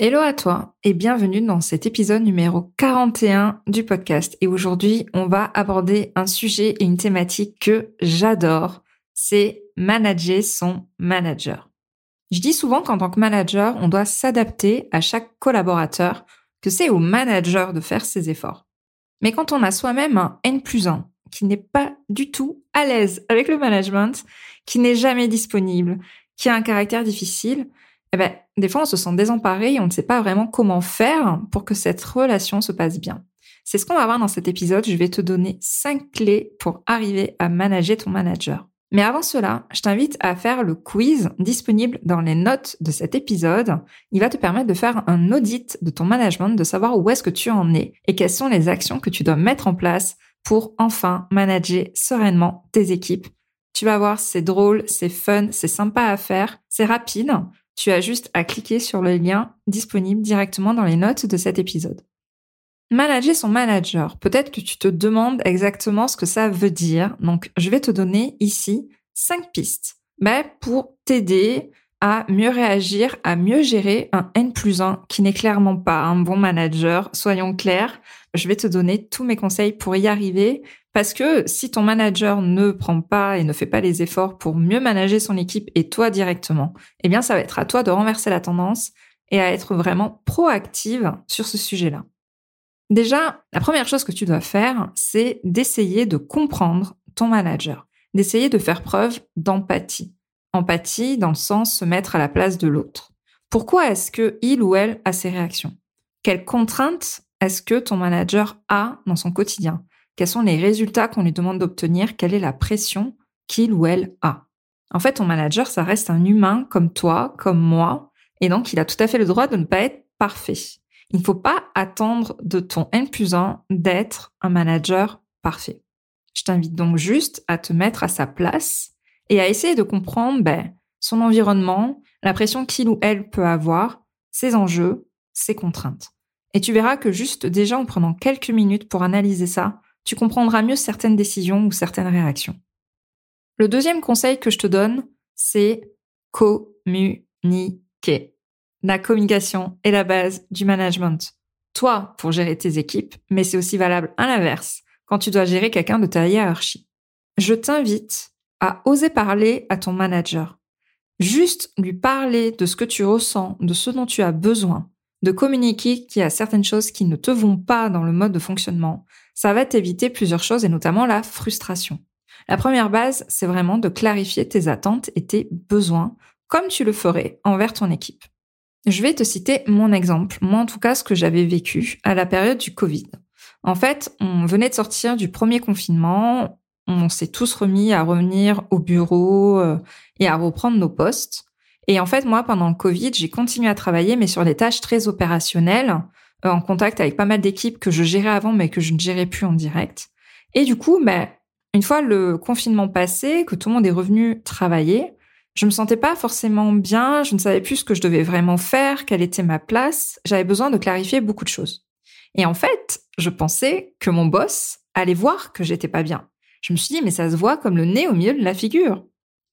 Hello à toi et bienvenue dans cet épisode numéro 41 du podcast. Et aujourd'hui, on va aborder un sujet et une thématique que j'adore, c'est manager son manager. Je dis souvent qu'en tant que manager, on doit s'adapter à chaque collaborateur, que c'est au manager de faire ses efforts. Mais quand on a soi-même un N plus 1 qui n'est pas du tout à l'aise avec le management, qui n'est jamais disponible, qui a un caractère difficile, eh ben, des fois, on se sent désemparé et on ne sait pas vraiment comment faire pour que cette relation se passe bien. C'est ce qu'on va voir dans cet épisode. Je vais te donner cinq clés pour arriver à manager ton manager. Mais avant cela, je t'invite à faire le quiz disponible dans les notes de cet épisode. Il va te permettre de faire un audit de ton management, de savoir où est-ce que tu en es et quelles sont les actions que tu dois mettre en place pour enfin manager sereinement tes équipes. Tu vas voir, c'est drôle, c'est fun, c'est sympa à faire, c'est rapide tu as juste à cliquer sur le lien disponible directement dans les notes de cet épisode. Manager son manager. Peut-être que tu te demandes exactement ce que ça veut dire. Donc, je vais te donner ici cinq pistes mais pour t'aider à mieux réagir, à mieux gérer un N plus 1 qui n'est clairement pas un bon manager. Soyons clairs, je vais te donner tous mes conseils pour y arriver parce que si ton manager ne prend pas et ne fait pas les efforts pour mieux manager son équipe et toi directement, eh bien ça va être à toi de renverser la tendance et à être vraiment proactive sur ce sujet-là. Déjà, la première chose que tu dois faire, c'est d'essayer de comprendre ton manager, d'essayer de faire preuve d'empathie. Empathie dans le sens se mettre à la place de l'autre. Pourquoi est-ce que il ou elle a ces réactions? Quelles contraintes est-ce que ton manager a dans son quotidien? Quels sont les résultats qu'on lui demande d'obtenir, quelle est la pression qu'il ou elle a. En fait, ton manager, ça reste un humain comme toi, comme moi, et donc il a tout à fait le droit de ne pas être parfait. Il ne faut pas attendre de ton N plus 1 d'être un manager parfait. Je t'invite donc juste à te mettre à sa place et à essayer de comprendre ben, son environnement, la pression qu'il ou elle peut avoir, ses enjeux, ses contraintes. Et tu verras que juste déjà en prenant quelques minutes pour analyser ça, tu comprendras mieux certaines décisions ou certaines réactions. Le deuxième conseil que je te donne, c'est communiquer. La communication est la base du management. Toi, pour gérer tes équipes, mais c'est aussi valable à l'inverse, quand tu dois gérer quelqu'un de ta hiérarchie. Je t'invite à oser parler à ton manager. Juste lui parler de ce que tu ressens, de ce dont tu as besoin, de communiquer qu'il y a certaines choses qui ne te vont pas dans le mode de fonctionnement, ça va t'éviter plusieurs choses et notamment la frustration. La première base, c'est vraiment de clarifier tes attentes et tes besoins comme tu le ferais envers ton équipe. Je vais te citer mon exemple, moi en tout cas ce que j'avais vécu à la période du Covid. En fait, on venait de sortir du premier confinement, on s'est tous remis à revenir au bureau euh, et à reprendre nos postes. Et en fait, moi, pendant le Covid, j'ai continué à travailler, mais sur des tâches très opérationnelles, euh, en contact avec pas mal d'équipes que je gérais avant mais que je ne gérais plus en direct. Et du coup, ben, une fois le confinement passé, que tout le monde est revenu travailler, je me sentais pas forcément bien, je ne savais plus ce que je devais vraiment faire, quelle était ma place, j'avais besoin de clarifier beaucoup de choses. Et en fait, je pensais que mon boss allait voir que j'étais pas bien. Je me suis dit, mais ça se voit comme le nez au milieu de la figure.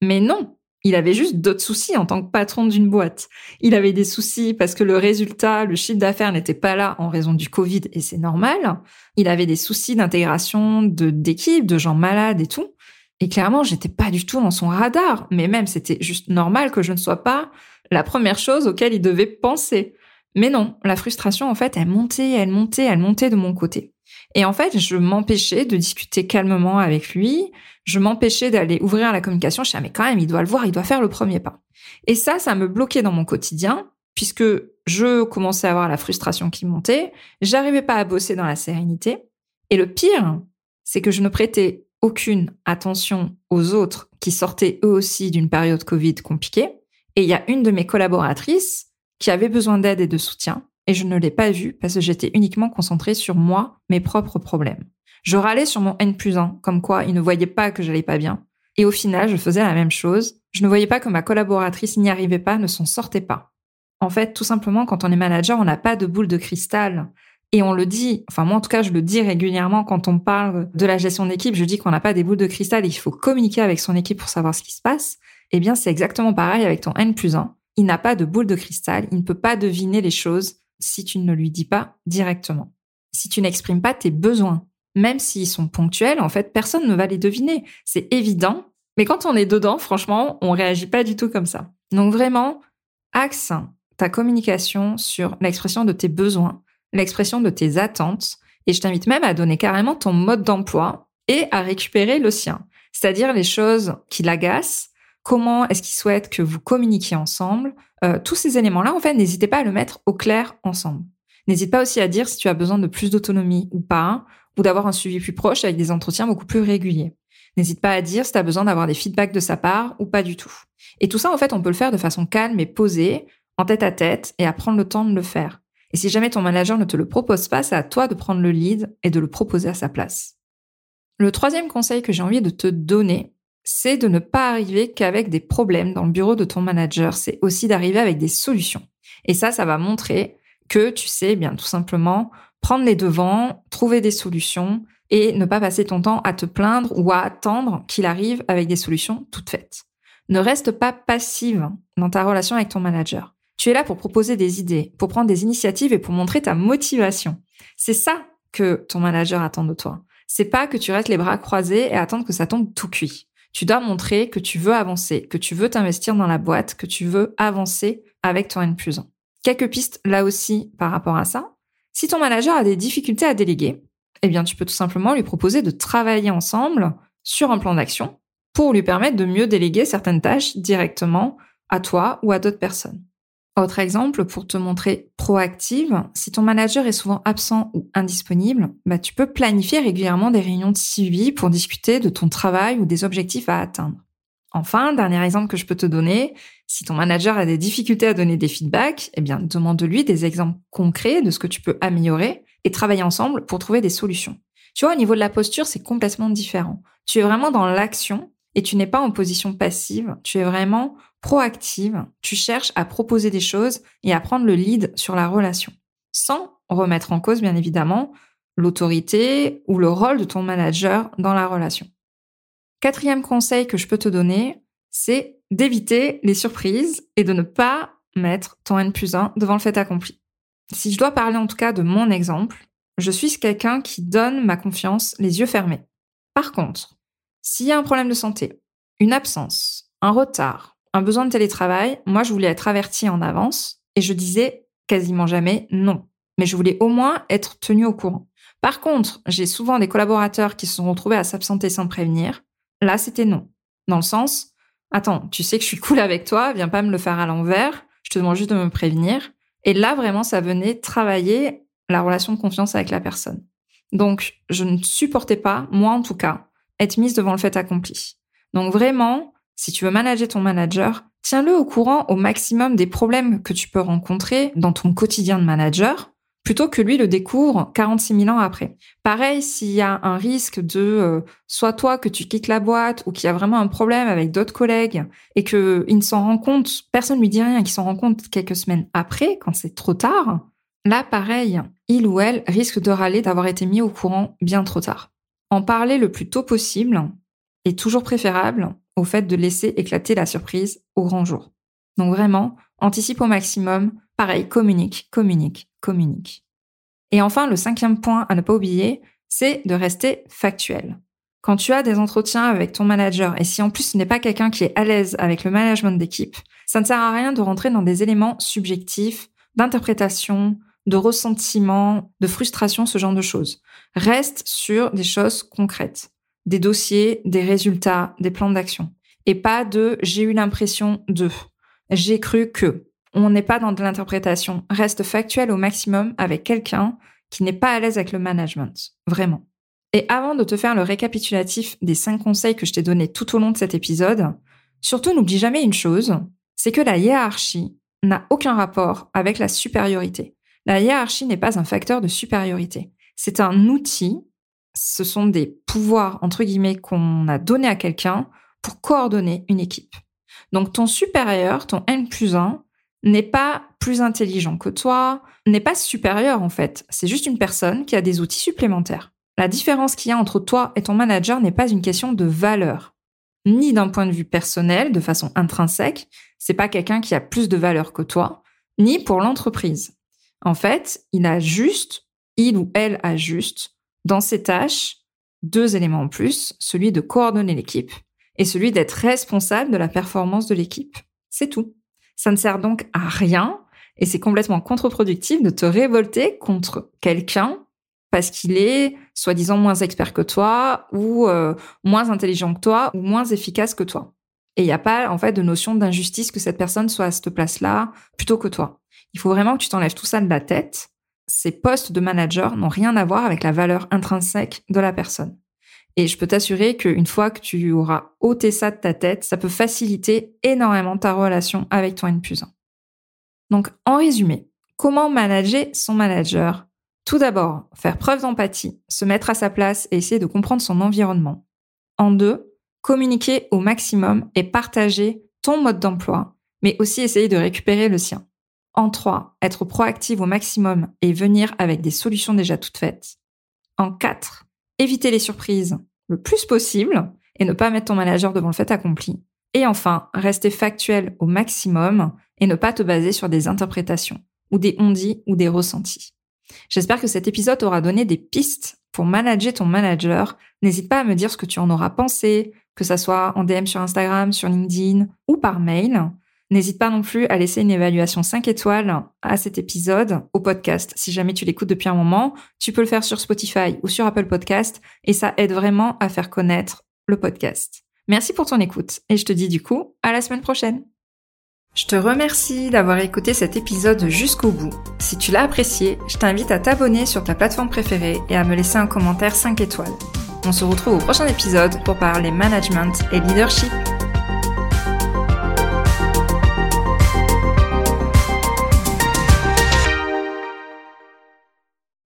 Mais non, il avait juste d'autres soucis en tant que patron d'une boîte. Il avait des soucis parce que le résultat, le chiffre d'affaires n'était pas là en raison du Covid et c'est normal. Il avait des soucis d'intégration de d'équipe, de gens malades et tout. Et clairement, j'étais pas du tout dans son radar. Mais même, c'était juste normal que je ne sois pas la première chose auquel il devait penser. Mais non, la frustration, en fait, elle montait, elle montait, elle montait de mon côté. Et en fait, je m'empêchais de discuter calmement avec lui. Je m'empêchais d'aller ouvrir la communication. Je disais, ah, mais quand même, il doit le voir, il doit faire le premier pas. Et ça, ça me bloquait dans mon quotidien puisque je commençais à avoir la frustration qui montait. J'arrivais pas à bosser dans la sérénité. Et le pire, c'est que je ne prêtais aucune attention aux autres qui sortaient eux aussi d'une période Covid compliquée. Et il y a une de mes collaboratrices qui avait besoin d'aide et de soutien. Et je ne l'ai pas vu parce que j'étais uniquement concentrée sur moi, mes propres problèmes. Je râlais sur mon N plus 1, comme quoi il ne voyait pas que j'allais pas bien. Et au final, je faisais la même chose. Je ne voyais pas que ma collaboratrice n'y arrivait pas, ne s'en sortait pas. En fait, tout simplement, quand on est manager, on n'a pas de boule de cristal. Et on le dit, enfin moi en tout cas je le dis régulièrement quand on parle de la gestion d'équipe, je dis qu'on n'a pas des boules de cristal et qu'il faut communiquer avec son équipe pour savoir ce qui se passe. Eh bien c'est exactement pareil avec ton N plus 1. Il n'a pas de boule de cristal, il ne peut pas deviner les choses si tu ne lui dis pas directement. Si tu n'exprimes pas tes besoins, même s'ils sont ponctuels, en fait, personne ne va les deviner. C'est évident. Mais quand on est dedans, franchement, on réagit pas du tout comme ça. Donc vraiment, axe ta communication sur l'expression de tes besoins, l'expression de tes attentes, et je t'invite même à donner carrément ton mode d'emploi et à récupérer le sien. C'est-à-dire les choses qui l'agacent, comment est-ce qu'il souhaite que vous communiquiez ensemble. Euh, tous ces éléments-là, en fait, n'hésitez pas à le mettre au clair ensemble. N'hésite pas aussi à dire si tu as besoin de plus d'autonomie ou pas, ou d'avoir un suivi plus proche avec des entretiens beaucoup plus réguliers. N'hésite pas à dire si tu as besoin d'avoir des feedbacks de sa part ou pas du tout. Et tout ça, en fait, on peut le faire de façon calme et posée, en tête à tête, et à prendre le temps de le faire. Et si jamais ton manager ne te le propose pas, c'est à toi de prendre le lead et de le proposer à sa place. Le troisième conseil que j'ai envie de te donner, c'est de ne pas arriver qu'avec des problèmes dans le bureau de ton manager, c'est aussi d'arriver avec des solutions. Et ça, ça va montrer que tu sais eh bien tout simplement prendre les devants, trouver des solutions et ne pas passer ton temps à te plaindre ou à attendre qu'il arrive avec des solutions toutes faites. Ne reste pas passive dans ta relation avec ton manager. Tu es là pour proposer des idées, pour prendre des initiatives et pour montrer ta motivation. C'est ça que ton manager attend de toi. C'est pas que tu restes les bras croisés et attendre que ça tombe tout cuit. Tu dois montrer que tu veux avancer, que tu veux t'investir dans la boîte, que tu veux avancer avec ton N plus 1. Quelques pistes là aussi par rapport à ça. Si ton manager a des difficultés à déléguer, eh bien tu peux tout simplement lui proposer de travailler ensemble sur un plan d'action pour lui permettre de mieux déléguer certaines tâches directement à toi ou à d'autres personnes. Autre exemple, pour te montrer proactive, si ton manager est souvent absent ou indisponible, bah, tu peux planifier régulièrement des réunions de suivi pour discuter de ton travail ou des objectifs à atteindre. Enfin, dernier exemple que je peux te donner, si ton manager a des difficultés à donner des feedbacks, eh bien, demande-lui des exemples concrets de ce que tu peux améliorer et travailler ensemble pour trouver des solutions. Tu vois, au niveau de la posture, c'est complètement différent. Tu es vraiment dans l'action et tu n'es pas en position passive, tu es vraiment proactive, tu cherches à proposer des choses et à prendre le lead sur la relation, sans remettre en cause, bien évidemment, l'autorité ou le rôle de ton manager dans la relation. Quatrième conseil que je peux te donner, c'est d'éviter les surprises et de ne pas mettre ton N plus 1 devant le fait accompli. Si je dois parler en tout cas de mon exemple, je suis quelqu'un qui donne ma confiance les yeux fermés. Par contre, s'il y a un problème de santé, une absence, un retard, un besoin de télétravail, moi je voulais être avertie en avance et je disais quasiment jamais non. Mais je voulais au moins être tenue au courant. Par contre, j'ai souvent des collaborateurs qui se sont retrouvés à s'absenter sans prévenir. Là, c'était non. Dans le sens, attends, tu sais que je suis cool avec toi, viens pas me le faire à l'envers, je te demande juste de me prévenir. Et là, vraiment, ça venait travailler la relation de confiance avec la personne. Donc, je ne supportais pas, moi en tout cas, être mise devant le fait accompli. Donc vraiment, si tu veux manager ton manager, tiens-le au courant au maximum des problèmes que tu peux rencontrer dans ton quotidien de manager, plutôt que lui le découvre 46 000 ans après. Pareil, s'il y a un risque de euh, soit toi que tu quittes la boîte ou qu'il y a vraiment un problème avec d'autres collègues et qu'il ne s'en rend compte, personne lui dit rien, qu'il s'en rend compte quelques semaines après, quand c'est trop tard, là pareil, il ou elle risque de râler d'avoir été mis au courant bien trop tard. En parler le plus tôt possible est toujours préférable au fait de laisser éclater la surprise au grand jour. Donc vraiment, anticipe au maximum, pareil, communique, communique, communique. Et enfin, le cinquième point à ne pas oublier, c'est de rester factuel. Quand tu as des entretiens avec ton manager, et si en plus ce n'est pas quelqu'un qui est à l'aise avec le management d'équipe, ça ne sert à rien de rentrer dans des éléments subjectifs, d'interprétation, de ressentiment, de frustration, ce genre de choses. Reste sur des choses concrètes, des dossiers, des résultats, des plans d'action. Et pas de j'ai eu l'impression de, j'ai cru que. On n'est pas dans de l'interprétation. Reste factuel au maximum avec quelqu'un qui n'est pas à l'aise avec le management. Vraiment. Et avant de te faire le récapitulatif des cinq conseils que je t'ai donnés tout au long de cet épisode, surtout n'oublie jamais une chose, c'est que la hiérarchie n'a aucun rapport avec la supériorité. La hiérarchie n'est pas un facteur de supériorité. C'est un outil, ce sont des pouvoirs, entre guillemets, qu'on a donné à quelqu'un pour coordonner une équipe. Donc ton supérieur, ton N plus 1, n'est pas plus intelligent que toi, n'est pas supérieur en fait. C'est juste une personne qui a des outils supplémentaires. La différence qu'il y a entre toi et ton manager n'est pas une question de valeur, ni d'un point de vue personnel, de façon intrinsèque. C'est pas quelqu'un qui a plus de valeur que toi, ni pour l'entreprise. En fait, il a juste, il ou elle a juste, dans ses tâches, deux éléments en plus, celui de coordonner l'équipe et celui d'être responsable de la performance de l'équipe. C'est tout. Ça ne sert donc à rien et c'est complètement contre-productif de te révolter contre quelqu'un parce qu'il est soi-disant moins expert que toi ou euh, moins intelligent que toi ou moins efficace que toi. Et il n'y a pas en fait de notion d'injustice que cette personne soit à cette place-là plutôt que toi. Il faut vraiment que tu t'enlèves tout ça de la tête. Ces postes de manager n'ont rien à voir avec la valeur intrinsèque de la personne. Et je peux t'assurer qu'une fois que tu auras ôté ça de ta tête, ça peut faciliter énormément ta relation avec ton N plus 1. Donc, en résumé, comment manager son manager? Tout d'abord, faire preuve d'empathie, se mettre à sa place et essayer de comprendre son environnement. En deux, communiquer au maximum et partager ton mode d'emploi, mais aussi essayer de récupérer le sien. En trois, être proactive au maximum et venir avec des solutions déjà toutes faites. En quatre, éviter les surprises le plus possible et ne pas mettre ton manager devant le fait accompli. Et enfin, rester factuel au maximum et ne pas te baser sur des interprétations ou des on-dit ou des ressentis. J'espère que cet épisode aura donné des pistes pour manager ton manager. N'hésite pas à me dire ce que tu en auras pensé, que ça soit en DM sur Instagram, sur LinkedIn ou par mail. N'hésite pas non plus à laisser une évaluation 5 étoiles à cet épisode, au podcast. Si jamais tu l'écoutes depuis un moment, tu peux le faire sur Spotify ou sur Apple Podcast et ça aide vraiment à faire connaître le podcast. Merci pour ton écoute et je te dis du coup à la semaine prochaine. Je te remercie d'avoir écouté cet épisode jusqu'au bout. Si tu l'as apprécié, je t'invite à t'abonner sur ta plateforme préférée et à me laisser un commentaire 5 étoiles. On se retrouve au prochain épisode pour parler management et leadership.